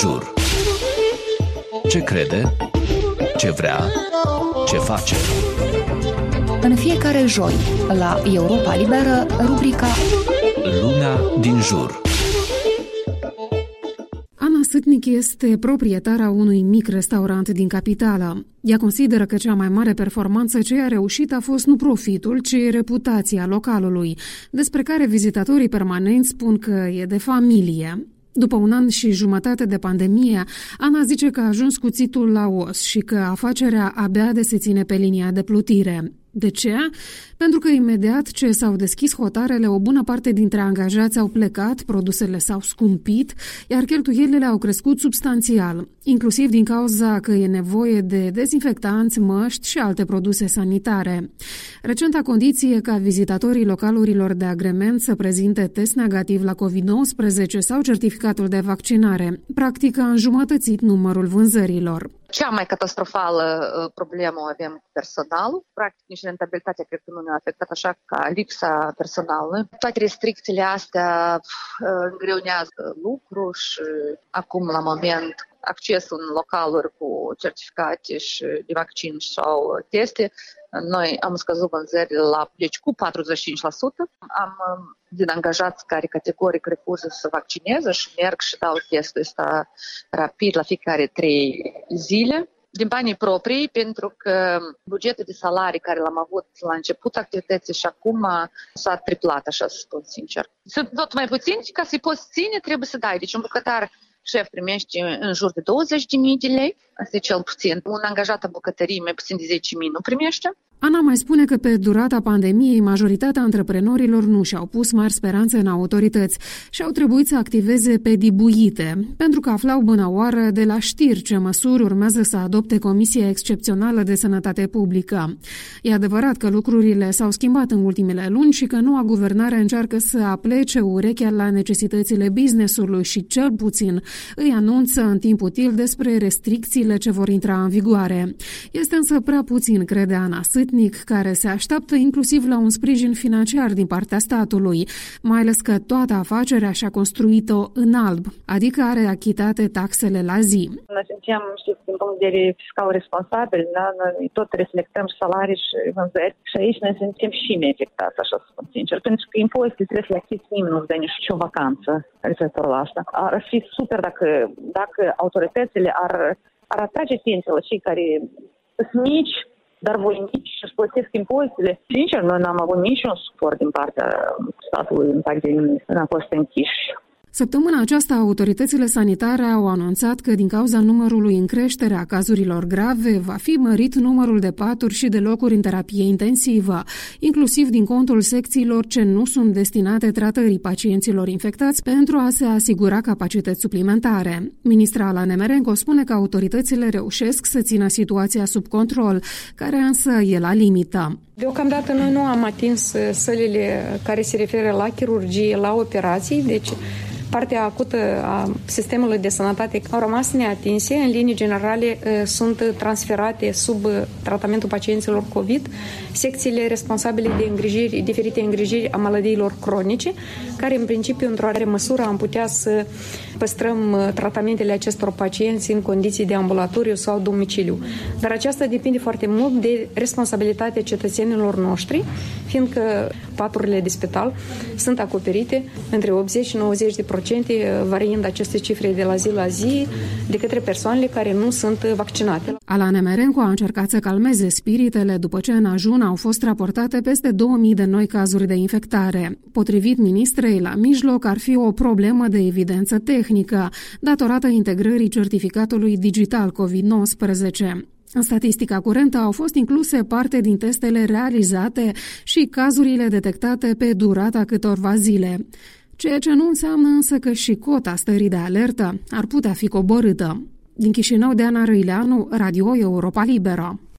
jur. Ce crede? Ce vrea? Ce face? În fiecare joi, la Europa Liberă, rubrica Lumea din jur. Ana Sâtnic este proprietara unui mic restaurant din capitală. Ea consideră că cea mai mare performanță ce a reușit a fost nu profitul, ci reputația localului, despre care vizitatorii permanenți spun că e de familie. După un an și jumătate de pandemie, Ana zice că a ajuns cuțitul la os și că afacerea abia de se ține pe linia de plutire. De ce? Pentru că imediat ce s-au deschis hotarele, o bună parte dintre angajați au plecat, produsele s-au scumpit, iar cheltuielile au crescut substanțial, inclusiv din cauza că e nevoie de dezinfectanți, măști și alte produse sanitare. Recenta condiție ca vizitatorii localurilor de agrement să prezinte test negativ la COVID-19 sau certificatul de vaccinare, practic a înjumătățit numărul vânzărilor. Cea mai catastrofală uh, problemă o avem cu personalul. Practic, nici rentabilitatea cred că nu ne-a afectat așa ca lipsa personalului. Toate restricțiile astea uh, îngreunează lucru și acum, la moment, accesul în localuri cu certificate și de vaccin sau teste noi am scăzut vânzările la, deci cu 45%. Am um, din angajați care categoric refuză să vaccineze și merg și dau testul ăsta rapid la fiecare trei zile din banii proprii, pentru că bugetul de salarii care l-am avut la început activității și acum s-a triplat, așa să spun sincer. Sunt tot mai puțini, ca să-i poți ține, trebuie să dai. Deci un bucătar șef primește în jur de 20.000 de lei, asta e cel puțin. Un angajat în bucătărie mai puțin de 10.000 nu primește. Ana mai spune că pe durata pandemiei majoritatea antreprenorilor nu și-au pus mari speranțe în autorități și au trebuit să activeze pe dibuite, pentru că aflau bună oară de la știri ce măsuri urmează să adopte Comisia Excepțională de Sănătate Publică. E adevărat că lucrurile s-au schimbat în ultimele luni și că noua guvernare încearcă să aplece urechea la necesitățile businessului și cel puțin îi anunță în timp util despre restricțiile ce vor intra în vigoare. Este însă prea puțin, crede Ana Sât, etnic care se așteaptă inclusiv la un sprijin financiar din partea statului, mai ales că toată afacerea și-a construit-o în alb, adică are achitate taxele la zi. Noi suntem, știți, din punct de vedere fiscal responsabil, da? noi tot reflectăm salarii și vânzări și aici noi suntem și mai afectați, așa să spun sincer, pentru că impozitele trebuie să le achizi nimeni nu dă nicio vacanță referitor la asta. Ar fi super dacă, dacă autoritățile ar, ar atrage atenție la cei care sunt mici, dar voinici și plătesc impozitele. Sincer, noi n-am avut niciun suport din partea statului în pandemie, n-am fost închiși. Săptămâna aceasta, autoritățile sanitare au anunțat că din cauza numărului în creștere a cazurilor grave, va fi mărit numărul de paturi și de locuri în terapie intensivă, inclusiv din contul secțiilor ce nu sunt destinate tratării pacienților infectați pentru a se asigura capacități suplimentare. Ministra Ala Nemerenco spune că autoritățile reușesc să țină situația sub control, care însă e la limită. Deocamdată noi nu am atins sălile care se referă la chirurgie, la operații, deci partea acută a sistemului de sănătate au rămas neatinse. În linii generale sunt transferate sub tratamentul pacienților COVID secțiile responsabile de îngrijiri, diferite îngrijiri a maladiilor cronice, care în principiu, într-o oarecare măsură, am putea să păstrăm tratamentele acestor pacienți în condiții de ambulatoriu sau domiciliu. Dar aceasta depinde foarte mult de responsabilitatea cetățenilor noștri, fiindcă paturile de spital sunt acoperite între 80 și 90 de procente, variind aceste cifre de la zi la zi, de către persoanele care nu sunt vaccinate. Alana Merencu a încercat să calmeze spiritele după ce în ajun au fost raportate peste 2000 de noi cazuri de infectare. Potrivit ministrei, la mijloc ar fi o problemă de evidență tehnică, datorată integrării certificatului digital COVID-19. În statistica curentă au fost incluse parte din testele realizate și cazurile detectate pe durata câtorva zile, ceea ce nu înseamnă însă că și cota stării de alertă ar putea fi coborâtă. Din Chișinău, Ana Răileanu, Radio Europa Liberă.